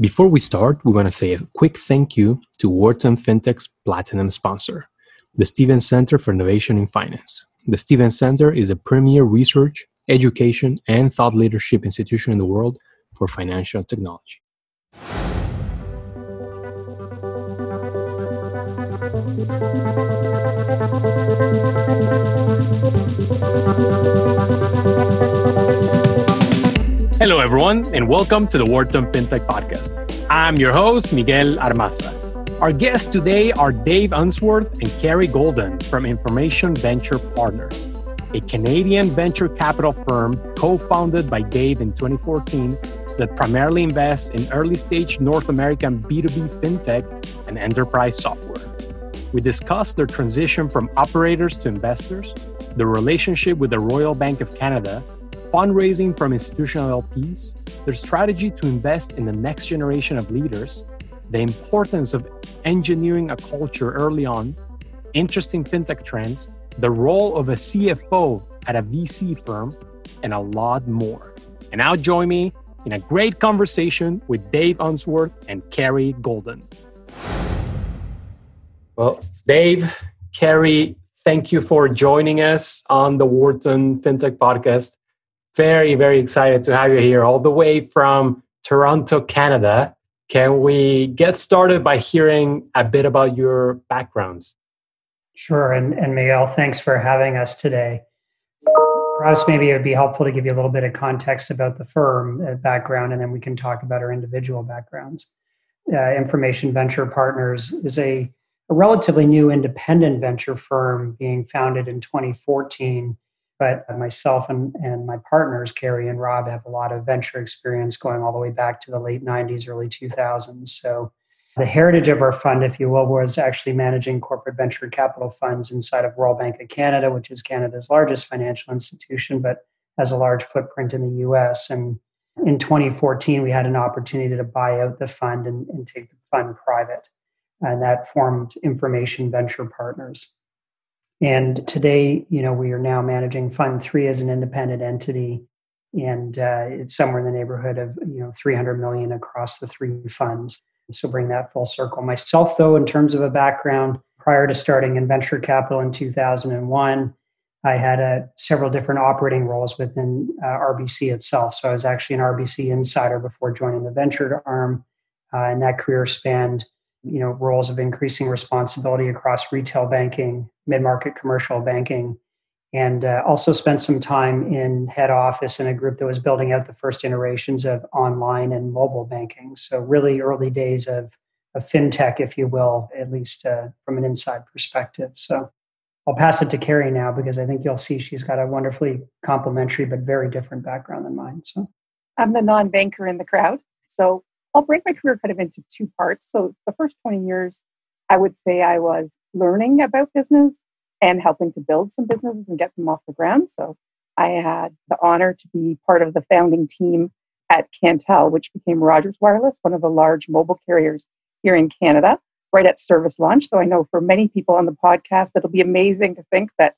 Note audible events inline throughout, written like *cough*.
Before we start, we want to say a quick thank you to Wharton FinTech's Platinum sponsor, the Stevens Center for Innovation in Finance. The Stevens Center is a premier research, education, and thought leadership institution in the world for financial technology. Hello, everyone, and welcome to the Wharton FinTech Podcast. I'm your host, Miguel Armaza. Our guests today are Dave Unsworth and Carrie Golden from Information Venture Partners, a Canadian venture capital firm co founded by Dave in 2014 that primarily invests in early stage North American B2B fintech and enterprise software. We discuss their transition from operators to investors, the relationship with the Royal Bank of Canada, fundraising from institutional LPs, their strategy to invest in the next generation of leaders, the importance of engineering a culture early on, interesting fintech trends, the role of a CFO at a VC firm, and a lot more. And now join me in a great conversation with Dave Unsworth and Carrie Golden. Well, Dave, Carrie, thank you for joining us on the Wharton FinTech podcast very, very excited to have you here all the way from Toronto, Canada. Can we get started by hearing a bit about your backgrounds? Sure. And, and Miguel, thanks for having us today. Perhaps maybe it would be helpful to give you a little bit of context about the firm uh, background, and then we can talk about our individual backgrounds. Uh, Information Venture Partners is a, a relatively new independent venture firm being founded in 2014 but myself and, and my partners, Carrie and Rob, have a lot of venture experience going all the way back to the late 90s, early 2000s. So the heritage of our fund, if you will, was actually managing corporate venture capital funds inside of Royal Bank of Canada, which is Canada's largest financial institution, but has a large footprint in the US. And in 2014, we had an opportunity to buy out the fund and, and take the fund private. And that formed Information Venture Partners. And today, you know, we are now managing Fund Three as an independent entity, and uh, it's somewhere in the neighborhood of you know 300 million across the three funds. So bring that full circle. Myself, though, in terms of a background, prior to starting in venture capital in 2001, I had uh, several different operating roles within uh, RBC itself. So I was actually an RBC insider before joining the venture arm, uh, and that career spanned you know roles of increasing responsibility across retail banking mid-market commercial banking and uh, also spent some time in head office in a group that was building out the first iterations of online and mobile banking. So really early days of, of fintech if you will at least uh, from an inside perspective. So i'll pass it to carrie now because i think you'll see she's got a wonderfully complementary but very different background than mine so. I'm the non-banker in the crowd so I'll break my career kind of into two parts. So the first 20 years, I would say I was learning about business and helping to build some businesses and get them off the ground. So I had the honor to be part of the founding team at Cantel, which became Rogers Wireless, one of the large mobile carriers here in Canada, right at service launch. So I know for many people on the podcast, it'll be amazing to think that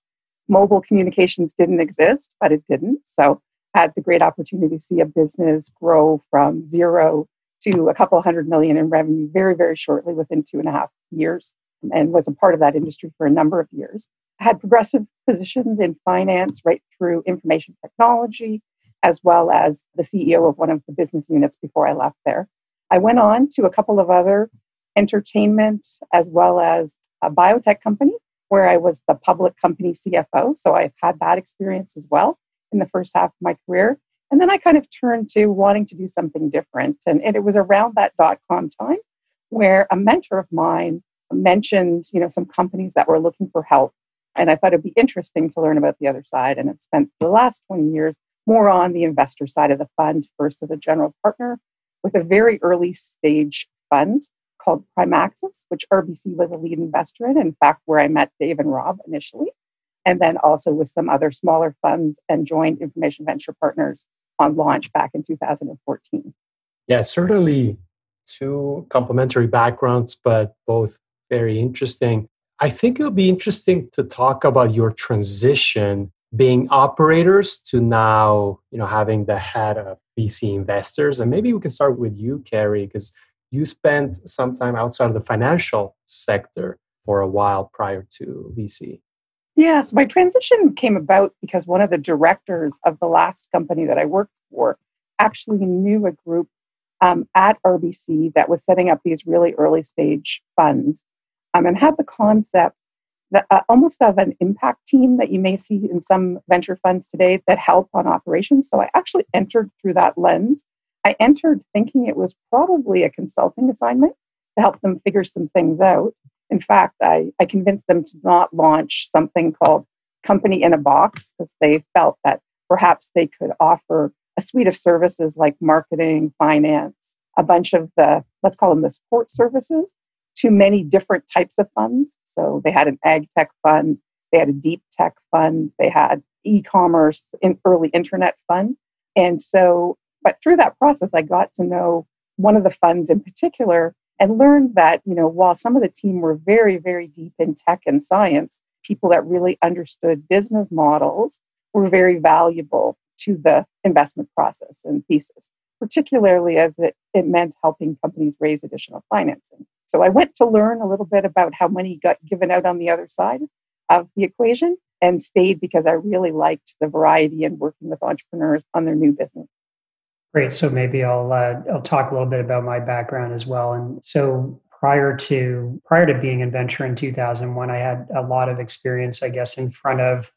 mobile communications didn't exist, but it didn't. So had the great opportunity to see a business grow from zero to a couple hundred million in revenue very, very shortly within two and a half years and was a part of that industry for a number of years. I had progressive positions in finance right through information technology, as well as the CEO of one of the business units before I left there. I went on to a couple of other entertainment as well as a biotech company where I was the public company CFO. So I've had that experience as well in the first half of my career. And then I kind of turned to wanting to do something different. And, it was around that dot com time where a mentor of mine mentioned, you know, some companies that were looking for help. And I thought it'd be interesting to learn about the other side. And I've spent the last 20 years more on the investor side of the fund, first as a general partner with a very early stage fund called Primaxis, which RBC was a lead investor in, in fact, where I met Dave and Rob initially. And then also with some other smaller funds and joined Information Venture Partners on launch back in 2014. Yeah, certainly two complementary backgrounds, but both very interesting. I think it'll be interesting to talk about your transition being operators to now, you know, having the head of VC investors. And maybe we can start with you, Carrie, because you spent some time outside of the financial sector for a while prior to VC. Yes, my transition came about because one of the directors of the last company that I worked for actually knew a group um, at RBC that was setting up these really early stage funds um, and had the concept that uh, almost of an impact team that you may see in some venture funds today that help on operations. So I actually entered through that lens. I entered thinking it was probably a consulting assignment to help them figure some things out. In fact, I, I convinced them to not launch something called Company in a Box because they felt that perhaps they could offer a suite of services like marketing, finance, a bunch of the, let's call them the support services to many different types of funds. So they had an ag tech fund, they had a deep tech fund, they had e-commerce in early internet fund. And so, but through that process, I got to know one of the funds in particular and learned that, you know, while some of the team were very, very deep in tech and science, people that really understood business models were very valuable to the investment process and thesis, particularly as it, it meant helping companies raise additional financing. So I went to learn a little bit about how money got given out on the other side of the equation and stayed because I really liked the variety and working with entrepreneurs on their new business. Great. So maybe I'll uh, I'll talk a little bit about my background as well. And so prior to prior to being in venture in 2001, I had a lot of experience, I guess, in front of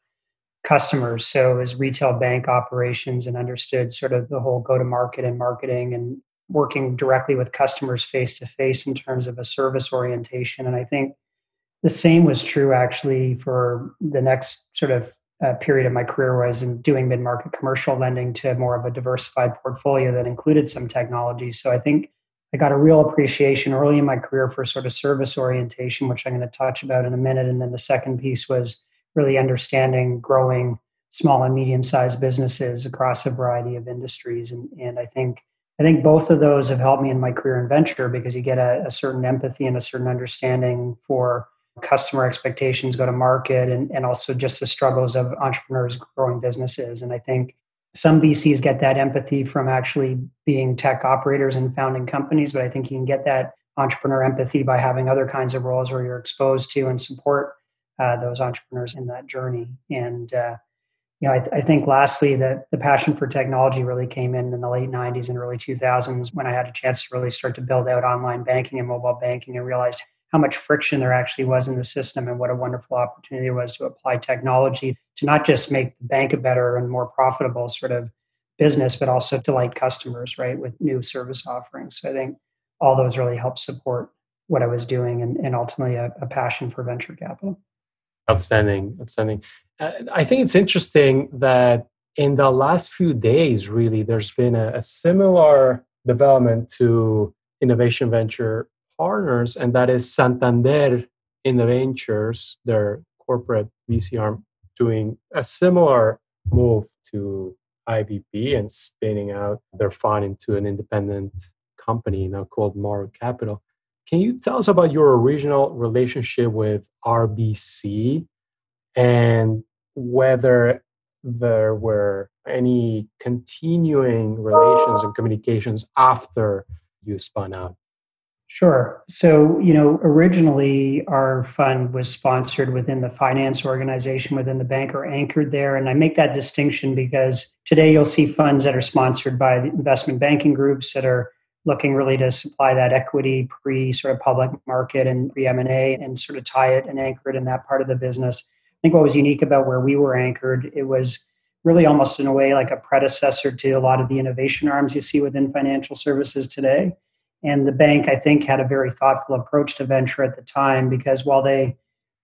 customers. So as retail bank operations and understood sort of the whole go to market and marketing and working directly with customers face to face in terms of a service orientation. And I think the same was true actually for the next sort of uh, period of my career was in doing mid market commercial lending to more of a diversified portfolio that included some technology. So I think I got a real appreciation early in my career for sort of service orientation, which I'm going to touch about in a minute. And then the second piece was really understanding growing small and medium sized businesses across a variety of industries. And, and I think I think both of those have helped me in my career in venture because you get a, a certain empathy and a certain understanding for customer expectations, go to market, and, and also just the struggles of entrepreneurs growing businesses. And I think some VCs get that empathy from actually being tech operators and founding companies, but I think you can get that entrepreneur empathy by having other kinds of roles where you're exposed to and support uh, those entrepreneurs in that journey. And uh, you know, I, th- I, think lastly that the passion for technology really came in in the late 90s and early 2000s when I had a chance to really start to build out online banking and mobile banking and realized how much friction there actually was in the system and what a wonderful opportunity it was to apply technology to not just make the bank a better and more profitable sort of business, but also delight customers, right, with new service offerings. So I think all those really helped support what I was doing and, and ultimately a, a passion for venture capital. Outstanding, outstanding. Uh, I think it's interesting that in the last few days, really, there's been a, a similar development to Information Venture partners, and that is Santander InnoVentures, their corporate VC arm, doing a similar move to IVP and spinning out their fund into an independent company now called Mouro Capital. Can you tell us about your original relationship with RBC and whether there were any continuing relations and communications after you spun out? Sure. So, you know, originally our fund was sponsored within the finance organization within the bank or anchored there. And I make that distinction because today you'll see funds that are sponsored by the investment banking groups that are looking really to supply that equity pre sort of public market and pre M&A and sort of tie it and anchor it in that part of the business. I think what was unique about where we were anchored, it was really almost in a way like a predecessor to a lot of the innovation arms you see within financial services today. And the bank, I think, had a very thoughtful approach to venture at the time because while they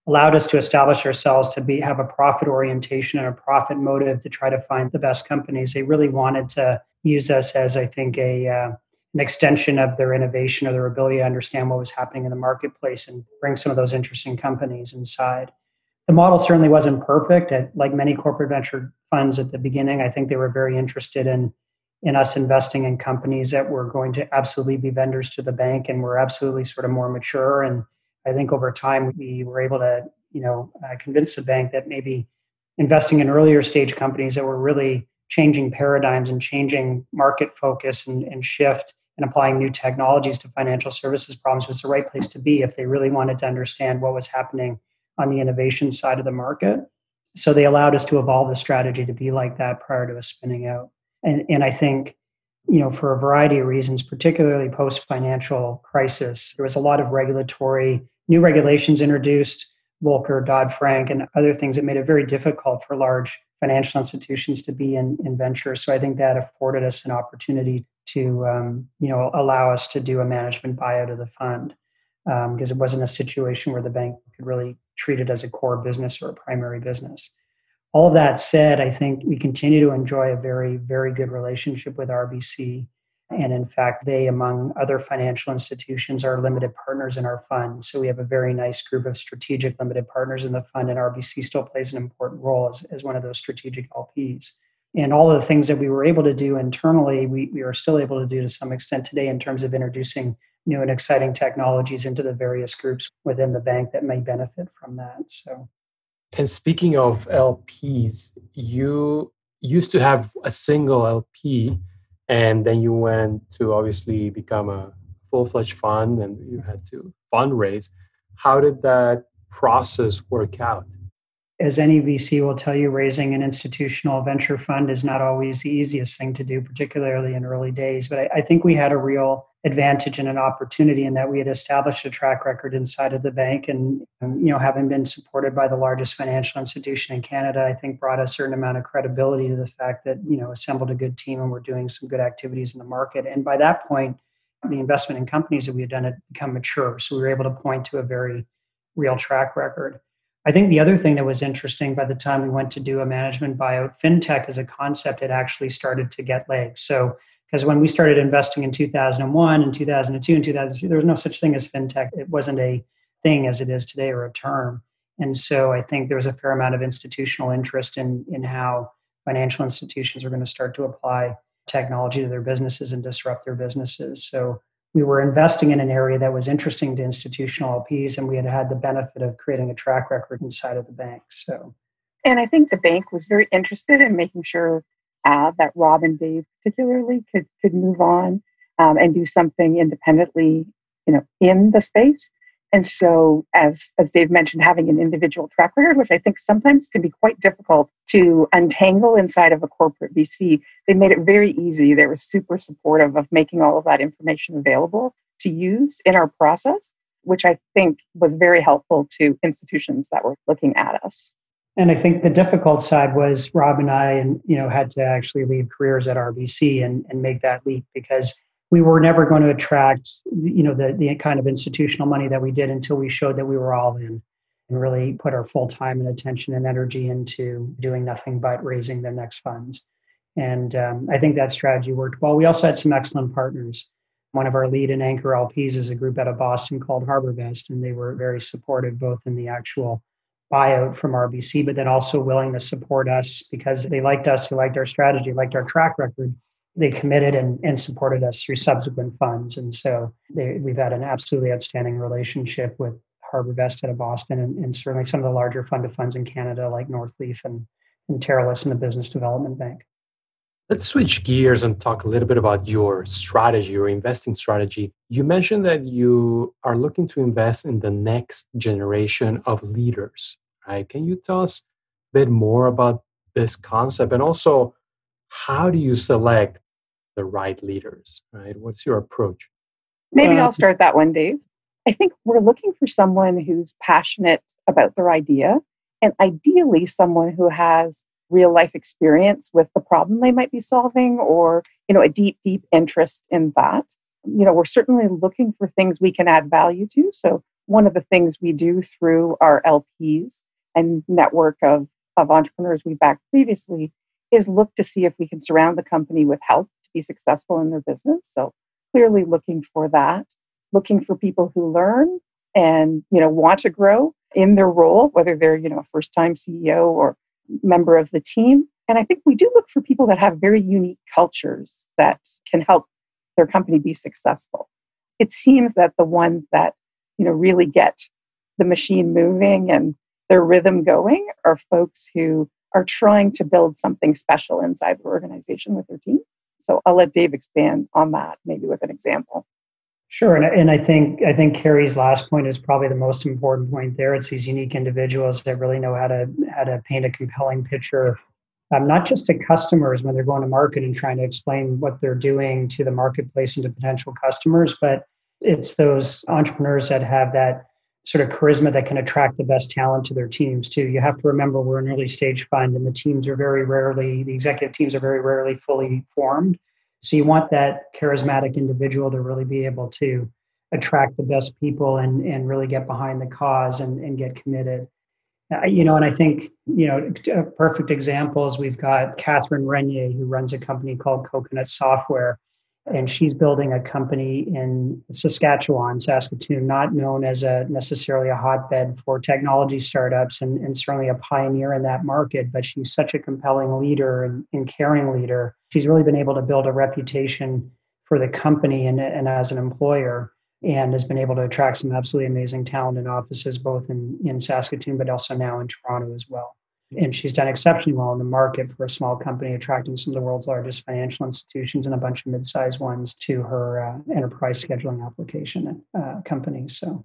allowed us to establish ourselves to be have a profit orientation and a profit motive to try to find the best companies, they really wanted to use us as, I think, a uh, an extension of their innovation or their ability to understand what was happening in the marketplace and bring some of those interesting companies inside. The model certainly wasn't perfect. like many corporate venture funds at the beginning, I think they were very interested in in us investing in companies that were going to absolutely be vendors to the bank and were absolutely sort of more mature. And I think over time we were able to, you know, uh, convince the bank that maybe investing in earlier stage companies that were really changing paradigms and changing market focus and, and shift and applying new technologies to financial services problems was the right place to be if they really wanted to understand what was happening on the innovation side of the market. So they allowed us to evolve the strategy to be like that prior to us spinning out. And, and I think, you know, for a variety of reasons, particularly post financial crisis, there was a lot of regulatory, new regulations introduced, Volcker, Dodd Frank, and other things that made it very difficult for large financial institutions to be in, in ventures. So I think that afforded us an opportunity to um, you know allow us to do a management buyout of the fund because um, it wasn't a situation where the bank could really treat it as a core business or a primary business. All that said, I think we continue to enjoy a very very good relationship with RBC. And in fact, they, among other financial institutions, are limited partners in our fund. So we have a very nice group of strategic limited partners in the fund, and RBC still plays an important role as, as one of those strategic LPs and all of the things that we were able to do internally, we, we are still able to do to some extent today in terms of introducing new and exciting technologies into the various groups within the bank that may benefit from that. So, and speaking of LPs, you used to have a single LP, and then you went to obviously become a full fledged fund, and you had to fundraise. How did that process work out? As any VC will tell you, raising an institutional venture fund is not always the easiest thing to do, particularly in early days. But I, I, think we had a real advantage and an opportunity in that we had established a track record inside of the bank, and um, you know, having been supported by the largest financial institution in Canada, I think brought a certain amount of credibility to the fact that you know assembled a good team and we're doing some good activities in the market. And by that point, the investment in companies that we had done had become mature, so we were able to point to a very real track record. I think the other thing that was interesting by the time we went to do a management buyout, fintech as a concept had actually started to get legs. So, because when we started investing in 2001 and 2002 and 2003, there was no such thing as fintech. It wasn't a thing as it is today or a term. And so I think there was a fair amount of institutional interest in, in how financial institutions are going to start to apply technology to their businesses and disrupt their businesses. So we were investing in an area that was interesting to institutional LPs, and we had had the benefit of creating a track record inside of the bank. So, and I think the bank was very interested in making sure uh, that Rob and Dave, particularly, could could move on um, and do something independently, you know, in the space. And so, as as Dave mentioned, having an individual track record, which I think sometimes can be quite difficult to untangle inside of a corporate VC, they made it very easy. They were super supportive of making all of that information available to use in our process, which I think was very helpful to institutions that were looking at us. And I think the difficult side was Rob and I, and you know, had to actually leave careers at RBC and, and make that leap because we were never going to attract you know the, the kind of institutional money that we did until we showed that we were all in and really put our full time and attention and energy into doing nothing but raising the next funds. And um, i think that strategy worked well. We also had some excellent partners. One of our lead and anchor lps is a group out of boston called HarbourVest and they were very supportive both in the actual buyout from rbc but then also willing to support us because they liked us they liked our strategy liked our track record they committed and, and supported us through subsequent funds. And so they, we've had an absolutely outstanding relationship with HarbourVest out of Boston and, and, certainly some of the larger fund of funds in Canada like Northleaf and, and Teralys and the Business Development Bank. Let's switch gears and talk a little bit about your strategy, your investing strategy. You mentioned that you are looking to invest in the next generation of leaders, right? Can you tell us a bit more about this concept and also how do you select the right leaders, right? What's your approach? Maybe uh, I'll start that one, Dave. I think we're looking for someone who's passionate about their idea and ideally someone who has real life experience with the problem they might be solving or you know a deep deep interest in that you know we're certainly looking for things we can add value to so one of the things we do through our lps and network of of entrepreneurs we backed previously is look to see if we can surround the company with help to be successful in their business. So clearly looking for that, looking for people who learn and you know want to grow in their role, whether they're you know a first time CEO or member of the team. And I think we do look for people that have very unique cultures that can help their company be successful. It seems that the ones that you know really get the machine moving and their rhythm going are folks who are trying to build something special inside the organization with their team. So I'll let Dave expand on that, maybe with an example. Sure, and, and I think I think Carrie's last point is probably the most important point. There, it's these unique individuals that really know how to how to paint a compelling picture, um, not just to customers when they're going to market and trying to explain what they're doing to the marketplace and to potential customers, but it's those entrepreneurs that have that sort of charisma that can attract the best talent to their teams too. You have to remember we're an early stage fund and the teams are very rarely, the executive teams are very rarely fully formed. So you want that charismatic individual to really be able to attract the best people and, and really get behind the cause and, and get committed. Uh, you know, and I think, you know, perfect examples, we've got Katherine Regnier, who runs a company called Coconut Software and she's building a company in Saskatchewan, Saskatoon, not known as a necessarily a hotbed for technology startups and, and certainly a pioneer in that market, but she's such a compelling leader and, and caring leader. She's really been able to build a reputation for the company and, and as an employer and has been able to attract some absolutely amazing talent in offices both in, in Saskatoon but also now in Toronto as well and she's done exceptionally well in the market for a small company, attracting some of the world's largest financial institutions and a bunch of mid-sized ones to her uh, enterprise scheduling application uh, company. So,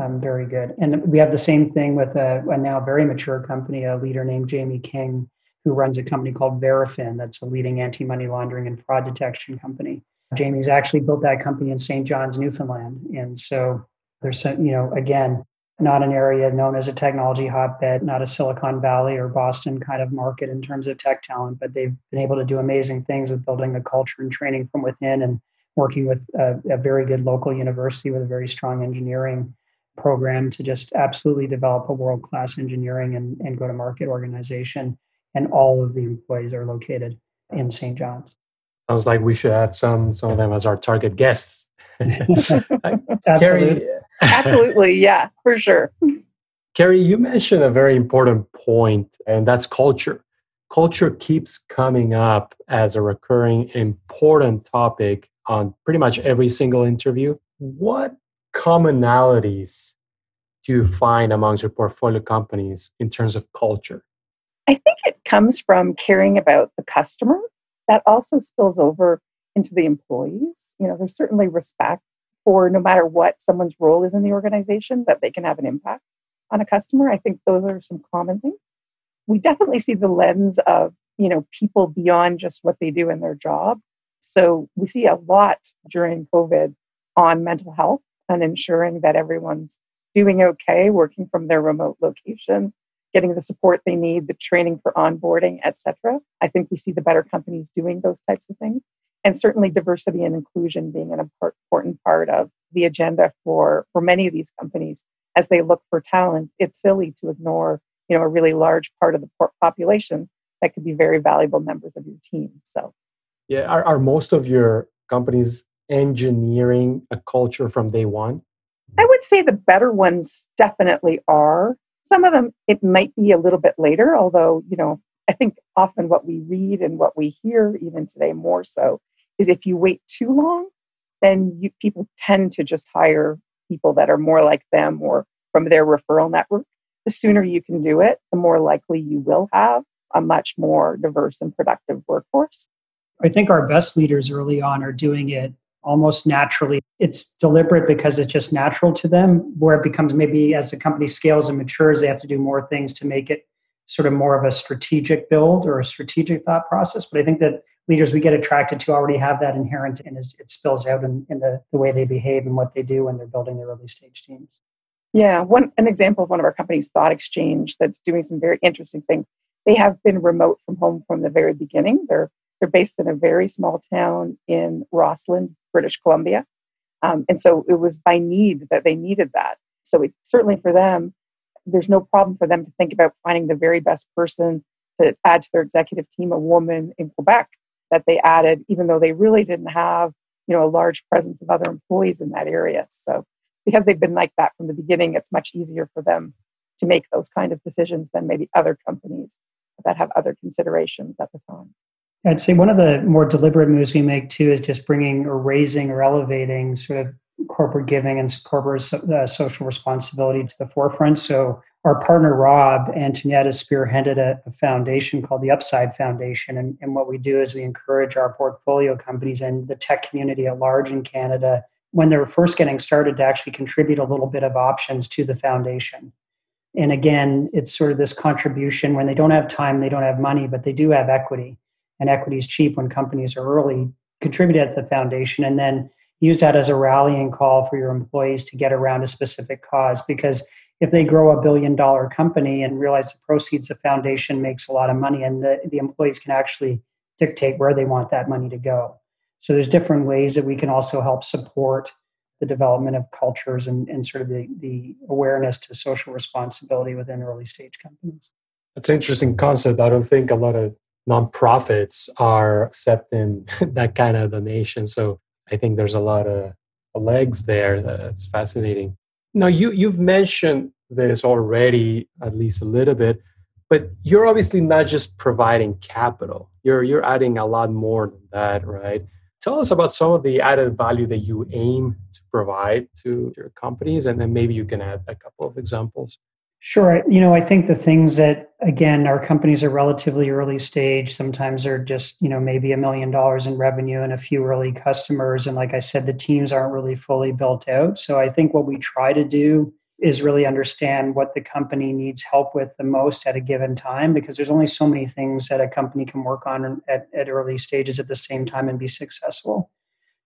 um, very good. And we have the same thing with a, a, now very mature company, a leader named Jamie King, who runs a company called Verafin, that's a leading anti-money laundering and fraud detection company. Jamie's actually built that company in St. John's, Newfoundland, and so there's you know again not an area known as a technology hotbed, not a Silicon Valley or Boston kind of market in terms of tech talent, but they've been able to do amazing things with building a culture and training from within and working with a, a very good local university with a very strong engineering program to just absolutely develop a world class engineering and, and go to market organization. And all of the employees are located in St. John's. Sounds like we should add some some of them as our target guests. *laughs* *laughs* Carrie, Absolutely. *laughs* Yeah, for sure. Carrie, you mentioned a very important point, and that's culture. Culture keeps coming up as a recurring important topic on pretty much every single interview. What commonalities do you find amongst your portfolio companies in terms of culture? I think it comes from caring about the customer. That also spills over into the employees. You know, there's certainly respect for no matter what someone's role is in the organization, that they can have an impact on a customer. I think those are some common things. We definitely see the lens of, you know, people beyond just what they do in their job. So we see a lot during COVID on mental health and ensuring that everyone's doing okay, working from their remote location, getting the support they need, the training for onboarding, etc. I think we see the better companies doing those types of things and certainly diversity and inclusion being an important part of the agenda for for many of these companies as they look for talent it's silly to ignore you know a really large part of the population that could be very valuable members of your team so. Yeah are, are most of your companies engineering a culture from day one? I would say the better ones definitely are. Some of them it might be a little bit later although you know i think often what we read and what we hear even today more so is if you wait too long, then you, people tend to just hire people that are more like them or from their referral network. The sooner you can do it, the more likely you will have a much more diverse and productive workforce. I think our best leaders early on are doing it almost naturally. It's deliberate because it's just natural to them, where it becomes maybe as the company scales and matures, they have to do more things to make it sort of more of a strategic build or a strategic thought process. But I think that leaders we get attracted to already have that inherent and it spills out in, in the, the way they behave and what they do when they're building their early stage teams. Yeah, one an example of one of our companies, ThoughtExchange, that's doing some very interesting things. They have been remote from home from the very beginning. They're they're based in a very small town in Rossland, British Columbia, um, and so it was by need that they needed that. So it, certainly for them, there's no problem for them to think about finding the very best person to add to their executive team, a woman in Quebec that they added, even though they really didn't have, you know, a large presence of other employees in that area. So because they've been like that from the beginning, it's much easier for them to make those kind of decisions than maybe other companies that have other considerations at the time. I'd say one of the more deliberate moves we make too is just bringing or raising or elevating sort of corporate giving and corporate uh, social responsibility to the forefront. So our partner Rob Antoniades spearheaded a, a, foundation called the Upside Foundation. And, and what we do is we encourage our portfolio companies and the tech community at large in Canada, when they're first getting started, to actually contribute a little bit of options to the foundation. And again, it's sort of this contribution when they don't have time, they don't have money, but they do have equity. And equity is cheap when companies are early. Contribute at the foundation and then use that as a rallying call for your employees to get around a specific cause because if they grow a billion dollar company and realize the proceeds of foundation makes a lot of money and the, the employees can actually dictate where they want that money to go. So there's different ways that we can also help support the development of cultures and, and sort of the, the awareness to social responsibility within early stage companies. That's an interesting concept. I don't think a lot of nonprofits are accepting *laughs* that kind of donation so i think there's a lot of legs there. That's fascinating now, you, you've mentioned this already, at least a little bit, but you're obviously not just providing capital. You're, you're adding a lot more than that, right? Tell us about some of the added value that you aim to provide to your companies, and then maybe you can add a couple of examples. Sure. You know, I think the things that, again, our companies are relatively early stage. Sometimes they're just, you know, maybe a million dollars in revenue and a few early customers. And like I said, the teams aren't really fully built out. So I think what we try to do is really understand what the company needs help with the most at a given time because there's only so many things that a company can work on at, at early stages at the same time and be successful.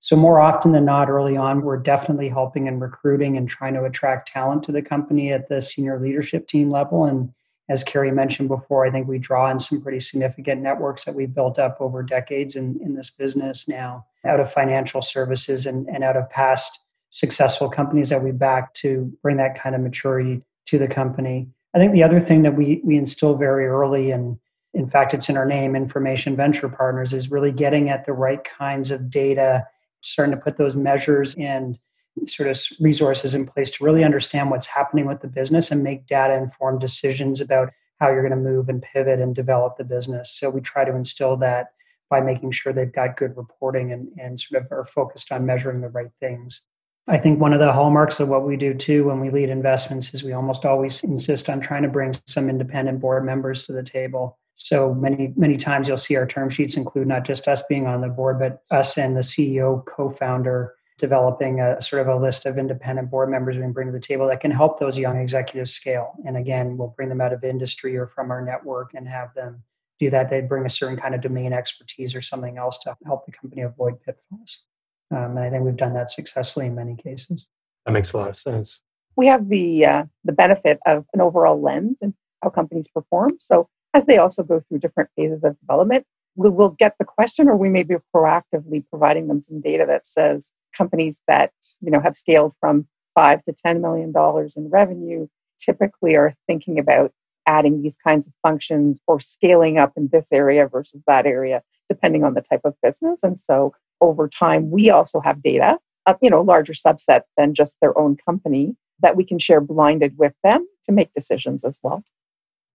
So, more often than not, early on, we're definitely helping and recruiting and trying to attract talent to the company at the senior leadership team level. And as Carrie mentioned before, I think we draw on some pretty significant networks that we've built up over decades in, in this business now out of financial services and, and out of past successful companies that we back to bring that kind of maturity to the company. I think the other thing that we, we instill very early, and in fact, it's in our name, Information Venture Partners, is really getting at the right kinds of data starting to put those measures and sort of resources in place to really understand what's happening with the business and make data informed decisions about how you're going to move and pivot and develop the business. So we try to instill that by making sure they've got good reporting and, and sort of are focused on measuring the right things. I think one of the hallmarks of what we do too when we lead investments is we almost always insist on trying to bring some independent board members to the table so many, many times you'll see our term sheets include not just us being on the board, but us and the CEO, co founder developing a sort of a list of independent board members we can bring to the table that can help those young executives scale. And again, we'll bring them out of industry or from our network and have them do that. They bring a certain kind of domain expertise or something else to help the company avoid pitfalls. Um, and I think we've done that successfully in many cases. That makes a lot of sense. We have the uh, the benefit of an overall lens and how companies perform. So as they also go through different phases of development, we will get the question or we may be proactively providing them some data that says companies that you know have scaled from five to ten million dollars in revenue typically are thinking about adding these kinds of functions or scaling up in this area versus that area depending on the type of business. And so over time we also have data of you know larger subset than just their own company that we can share blinded with them to make decisions as well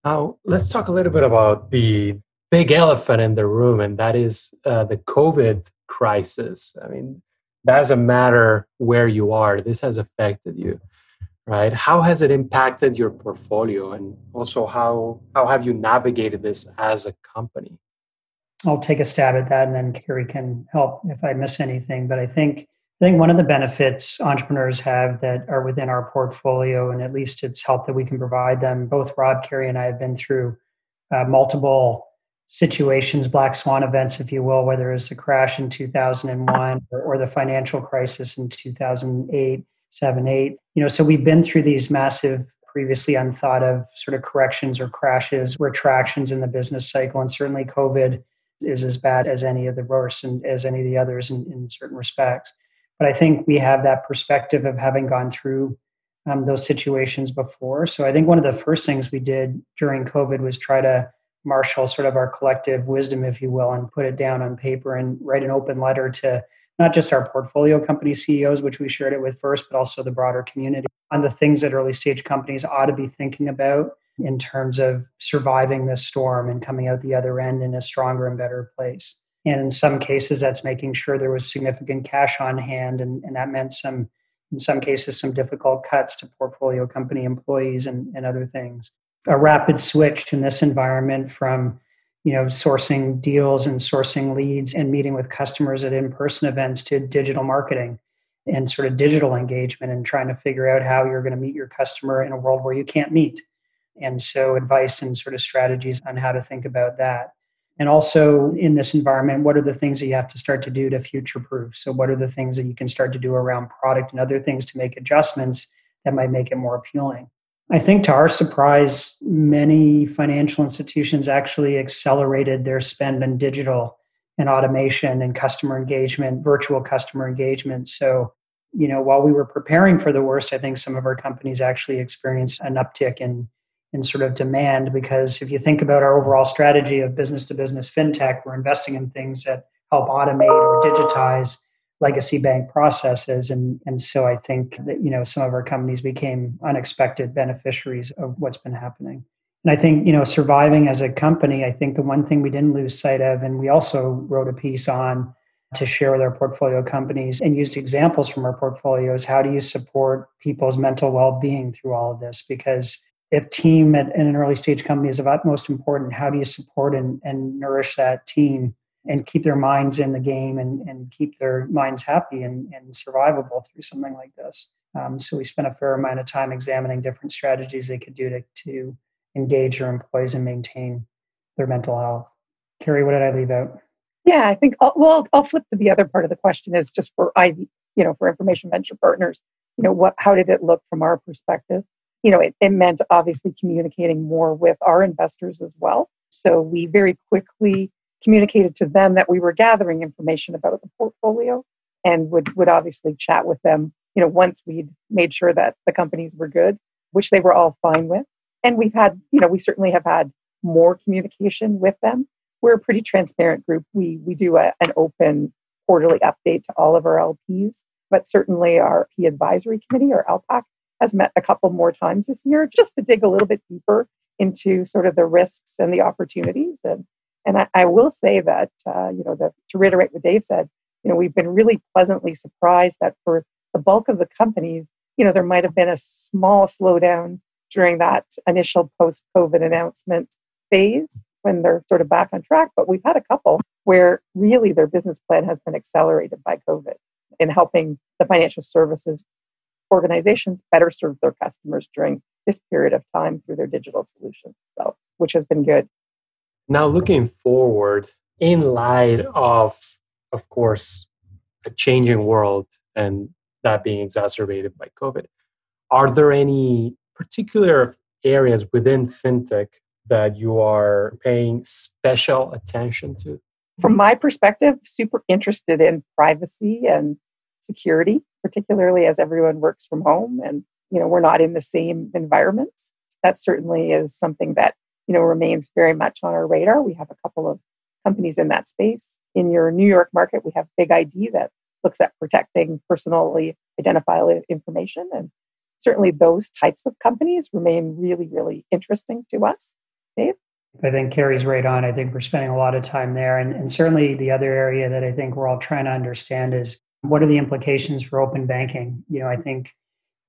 now, let's talk a little bit about the big elephant in the room, and that is uh, the COVID crisis. I mean, doesn't matter where you are, this has affected you, right? How has it impacted your portfolio, and also how how have you navigated this as a company? I'll take a stab at that, and then Carrie can help if I miss anything. But I think I think one of the benefits entrepreneurs have that are within our portfolio, and at least it's help that we can provide them. Both Rob, Carrie and I have been through uh, multiple situations, black swan events, if you will, whether it's the crash in 2001 or, or the financial crisis in 2008, 7, 8. You know, so we've been through these massive, previously unthought of sort of corrections or crashes, retractions in the business cycle, and certainly COVID is as bad as any of the worst and as any of the others in, in certain respects. But I think we have that perspective of having gone through um, those situations before. So I think one of the first things we did during COVID was try to marshal sort of our collective wisdom, if you will, and put it down on paper and write an open letter to not just our portfolio company CEOs, which we shared it with first, but also the broader community on the things that early stage companies ought to be thinking about in terms of surviving this storm and coming out the other end in a stronger and better place. And in some cases, that's making sure there was significant cash on hand, and, and that meant some in some cases, some difficult cuts to portfolio company employees and, and other things. A rapid switch in this environment from you know sourcing deals and sourcing leads and meeting with customers at in-person events to digital marketing and sort of digital engagement and trying to figure out how you're going to meet your customer in a world where you can't meet and so advice and sort of strategies on how to think about that and also in this environment what are the things that you have to start to do to future proof so what are the things that you can start to do around product and other things to make adjustments that might make it more appealing? I think to our surprise many financial institutions actually accelerated their spend on digital and automation and customer engagement virtual customer engagement. So you know while we were preparing for the worst i think some of our companies actually experienced an uptick in in sort of demand because if you think about our overall strategy of business to business fintech, we're investing in things that help automate or digitize legacy bank processes and and so I think that you know some of our companies became unexpected beneficiaries of what's been happening. And I think you know surviving as a company, I think the one thing we didn't lose sight of and we also wrote a piece on to share with our portfolio companies and used examples from our portfolios how do you support people's mental well-being through all of this because if team at, in an early stage company is of utmost important, how do you support and, and nourish that team and keep their minds in the game and, and keep their minds happy and, and survivable through something like this? Um, so we spent a fair amount of time examining different strategies they could do to, to engage their employees and maintain their mental health. Carrie, what did I leave out? Yeah, I think I'll, well, I'll flip to the other part of the question is just for I, you know, for information venture partners. You know, what how did it look from our perspective? You know, it, it meant obviously communicating more with our investors as well. So we very quickly communicated to them that we were gathering information about the portfolio and would, would obviously chat with them, you know, once we'd made sure that the companies were good, which they were all fine with. And we've had, you know, we certainly have had more communication with them. We're a pretty transparent group. We we do a, an open quarterly update to all of our LPs, but certainly our P advisory committee or LPAC has met a couple more times this year just to dig a little bit deeper into sort of the risks and the opportunities. And and I, I will say that uh, you know the, to reiterate what Dave said, you know we've been really pleasantly surprised that for the bulk of the companies, you know there might have been a small slowdown during that initial post-COVID announcement phase when they're sort of back on track. But we've had a couple where really their business plan has been accelerated by COVID in helping the financial services organizations better serve their customers during this period of time through their digital solutions. So, which has been good. Now, looking forward, in light of, of course, a changing world and that being exacerbated by COVID, are there any particular areas within fintech that you are paying special attention to? From my perspective, super interested in privacy and security particularly as everyone works from home and you know we're not in the same environments that certainly is something that you know remains very much on our radar we have a couple of companies in that space in your new york market we have BigID that looks at protecting personally identifiable information and certainly those types of companies remain really really interesting to us dave I think Carrie's right on. I think we're spending a lot of time there. And, and certainly the other area that I think we're all trying to understand is what are the implications for open banking? You know, I think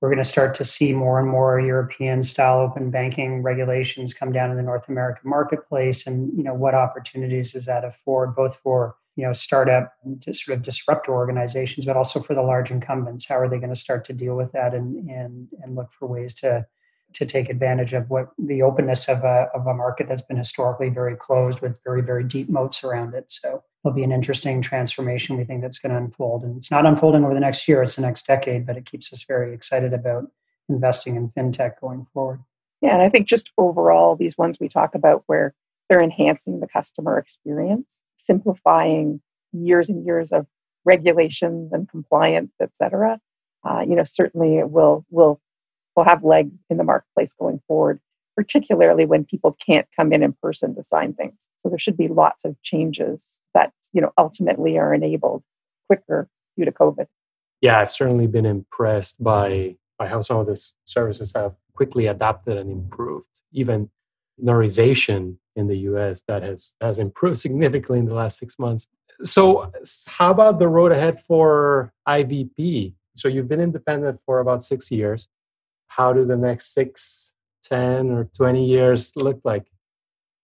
we're going to start to see more and more European style open banking regulations come down in the North American marketplace. And, you know, what opportunities does that afford both for, you know, startup to sort of disruptor organizations, but also for the large incumbents? How are they going to start to deal with that and and and look for ways to to take advantage of what the openness of a, of a market that's been historically very closed with very, very deep moats around it. So it'll be an interesting transformation we think that's going to unfold. And it's not unfolding over the next year, it's the next decade, but it keeps us very excited about investing in fintech going forward. Yeah, and I think just overall, these ones we talk about where they're enhancing the customer experience, simplifying years and years of regulations and compliance, et cetera. Uh, you know, certainly it will will will have legs in the marketplace going forward, particularly when people can't come in in person to sign things. So there should be lots of changes that you know ultimately are enabled quicker due to COVID. Yeah, I've certainly been impressed by by how some of these services have quickly adapted and improved. Even notarization in the US that has has improved significantly in the last six months. So how about the road ahead for IVP? So you've been independent for about six years. How do the next six, 10, or 20 years look like?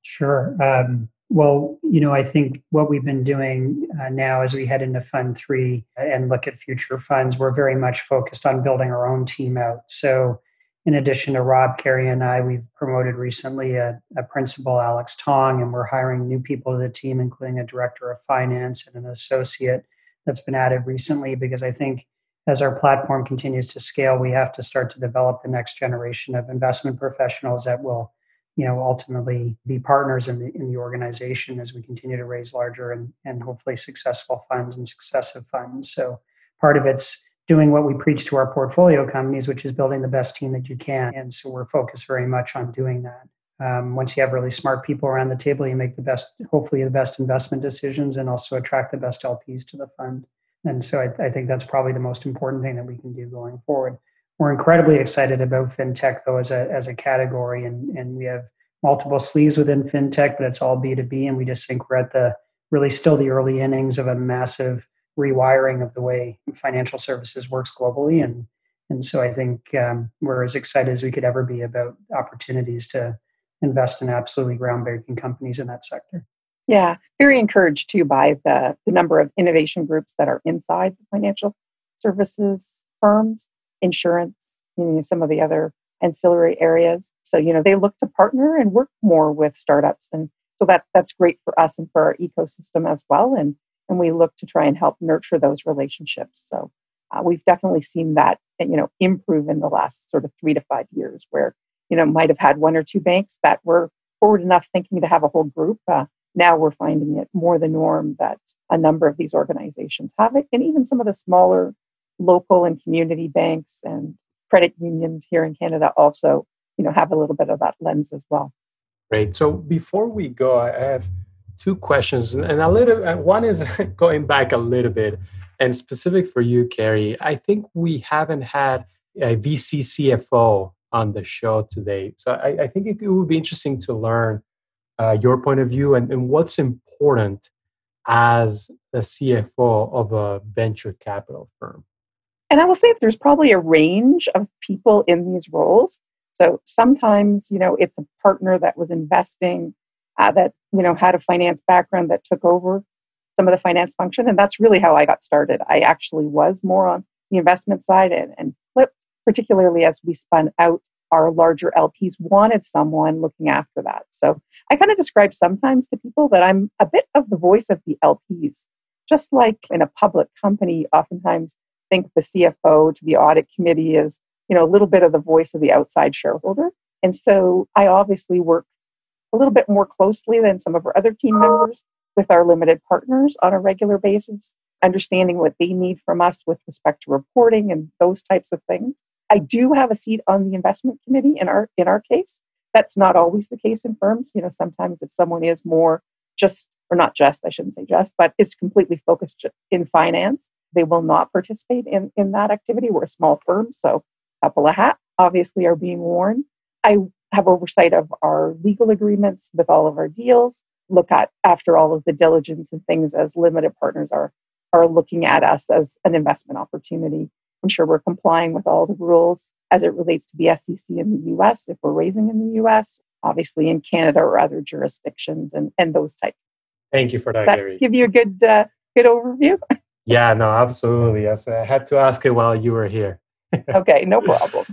Sure. Um, well, you know, I think what we've been doing uh, now as we head into Fund Three and look at future funds, we're very much focused on building our own team out. So, in addition to Rob, Carrie, and I, we've promoted recently a, a principal, Alex Tong, and we're hiring new people to the team, including a director of finance and an associate that's been added recently because I think as our platform continues to scale, we have to start to develop the next generation of investment professionals that will you know ultimately be partners in the in the organization as we continue to raise larger and and hopefully successful funds and successive funds. So part of it's doing what we preach to our portfolio companies which is building the best team that you can. And so we're focused very much on doing that. Um, once you have really smart people around the table you make the best hopefully the best investment decisions and also attract the best lps to the fund. And so I, I think that's probably the most important thing that we can do going forward we're incredibly excited about fintech though as a as a category, and and we have multiple sleeves within fintech, but it's all B two B, and we just think we're at the really still the early innings of a massive rewiring of the way financial services works globally, and and so I think um, we're as excited as we could ever be about opportunities to invest in absolutely groundbreaking companies in that sector. Yeah, very encouraged too by the, the number of innovation groups that are inside the financial services firms insurance, you know, some of the other ancillary areas. So, you know, they look to partner and work more with startups. And so that that's great for us and for our ecosystem as well. And and we look to try and help nurture those relationships. So uh, we've definitely seen that, you know, improve in the last sort of three to five years where, you know, might have had one or two banks that were forward enough thinking to have a whole group. Uh, now we're finding it more the norm that a number of these organizations have it. And even some of the smaller local and community banks and credit unions here in Canada also, you know, have a little bit of that lens as well. Great. So before we go, I have two questions, and a little. And one is *laughs* going back a little bit, and specific for you, Carrie. I think we haven't had a VC CFO on the show today, so I, I think it, it, would be interesting to learn uh, your point of view and, and what's important as the CFO of a venture capital firm. And I will say there's probably a range of people in these roles. So sometimes, you know, it's a partner that was investing uh, that, you know, had a finance background that took over some of the finance function. And that's really how I got started. I actually was more on the investment side and, and flipped, particularly as we spun out our larger LPs wanted someone looking after that. So I kind of describe sometimes to people that I'm a bit of the voice of the LPs. Just like in a public company, oftentimes think the CFO to the audit committee is, you know, a little bit of the voice of the outside shareholder. And so I obviously work a little bit more closely than some of our other team members with our limited partners on a regular basis, understanding what they need from us with respect to reporting and those types of things. I do have a seat on the investment committee in our in our case. That's not always the case in firms. You know, sometimes if someone is more just or not just, I shouldn't say just, but is completely focused in finance, they will not participate in, in that activity. We're a small firm, so a couple of hats obviously are being worn. I have oversight of our legal agreements with all of our deals, look at after all of the diligence and things as limited partners are are looking at us as an investment opportunity. Ensure we're complying with all the rules as it relates to the SEC in the US, if we're raising in the US, obviously in Canada or other jurisdictions and, and those types. Thank you for that, that Carrie. Give you a good uh, good overview. *laughs* Yeah, no, absolutely. Yes, I had to ask it while you were here. *laughs* okay, no problem.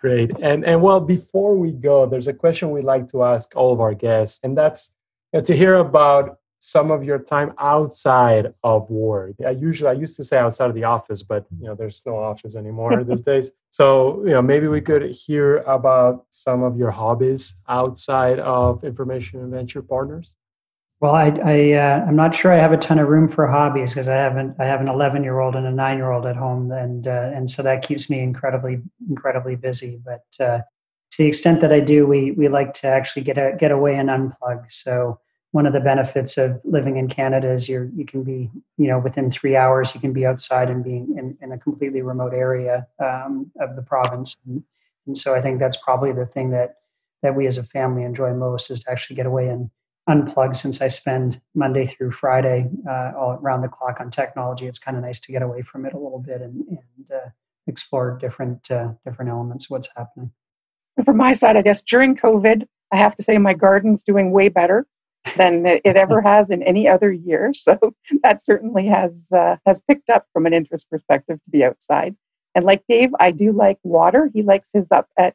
Great. And and well, before we go, there's a question we'd like to ask all of our guests, and that's you know, to hear about some of your time outside of work. I usually I used to say outside of the office, but you know there's no office anymore *laughs* these days. So you know maybe we could hear about some of your hobbies outside of information and venture partners. Well, I, I uh, I'm not sure I have a ton of room for hobbies because I haven't I have an 11 year old and a nine year old at home, and uh, and so that keeps me incredibly incredibly busy. But uh, to the extent that I do, we we like to actually get a, get away and unplug. So one of the benefits of living in Canada is you you can be you know within three hours you can be outside and being in, in a completely remote area um, of the province, and, and so I think that's probably the thing that that we as a family enjoy most is to actually get away and unplug since I spend Monday through Friday uh, all around the clock on technology. It's kind of nice to get away from it a little bit and, and uh, explore different uh, different elements of what's happening. From my side, I guess during COVID, I have to say my garden's doing way better than it ever *laughs* has in any other year. *laughs* So that certainly has uh, has picked up from an interest perspective to be outside. And like Dave, I do like water. He likes his up at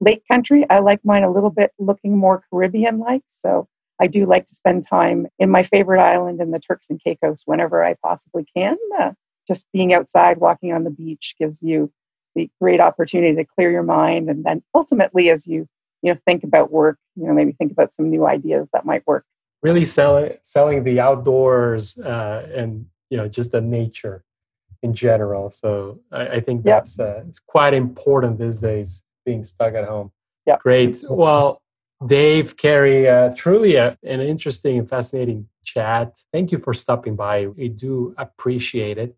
lake country. I like mine a little bit looking more Caribbean like. So I do like to spend time in my favorite island in the Turks and Caicos whenever I possibly can. Uh, just being outside, walking on the beach gives you the great opportunity to clear your mind. And then ultimately, as you you know think about work, you know maybe think about some new ideas that might work. Really selling selling the outdoors uh, and you know just the nature in general. So I, I think that's yep. uh, it's quite important these days being stuck at home. Yeah, great. Well, Dave, Carrie, uh, truly a, an interesting and fascinating chat. Thank you for stopping by. We do appreciate it.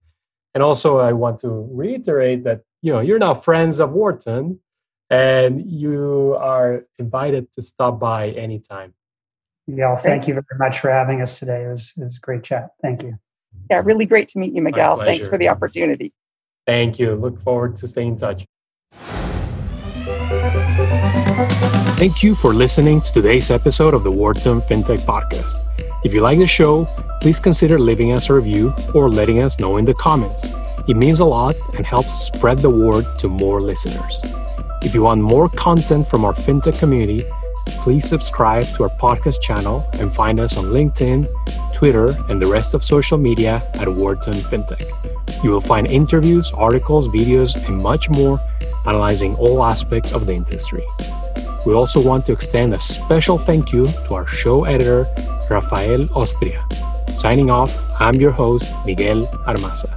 And also, I want to reiterate that you know you're now friends of Wharton, and you are invited to stop by anytime. Miguel, thank you very much for having us today. It was, it was a great chat. Thank you. Yeah, really great to meet you, Miguel. Thanks for the opportunity. Thank you. Look forward to staying in touch. Thank you for listening to today's episode of the Wharton FinTech Podcast. If you like the show, please consider leaving us a review or letting us know in the comments. It means a lot and helps spread the word to more listeners. If you want more content from our FinTech community, please subscribe to our podcast channel and find us on LinkedIn, Twitter, and the rest of social media at Wharton FinTech. You will find interviews, articles, videos, and much more analyzing all aspects of the industry. We also want to extend a special thank you to our show editor, Rafael Ostria. Signing off, I'm your host, Miguel Armaza.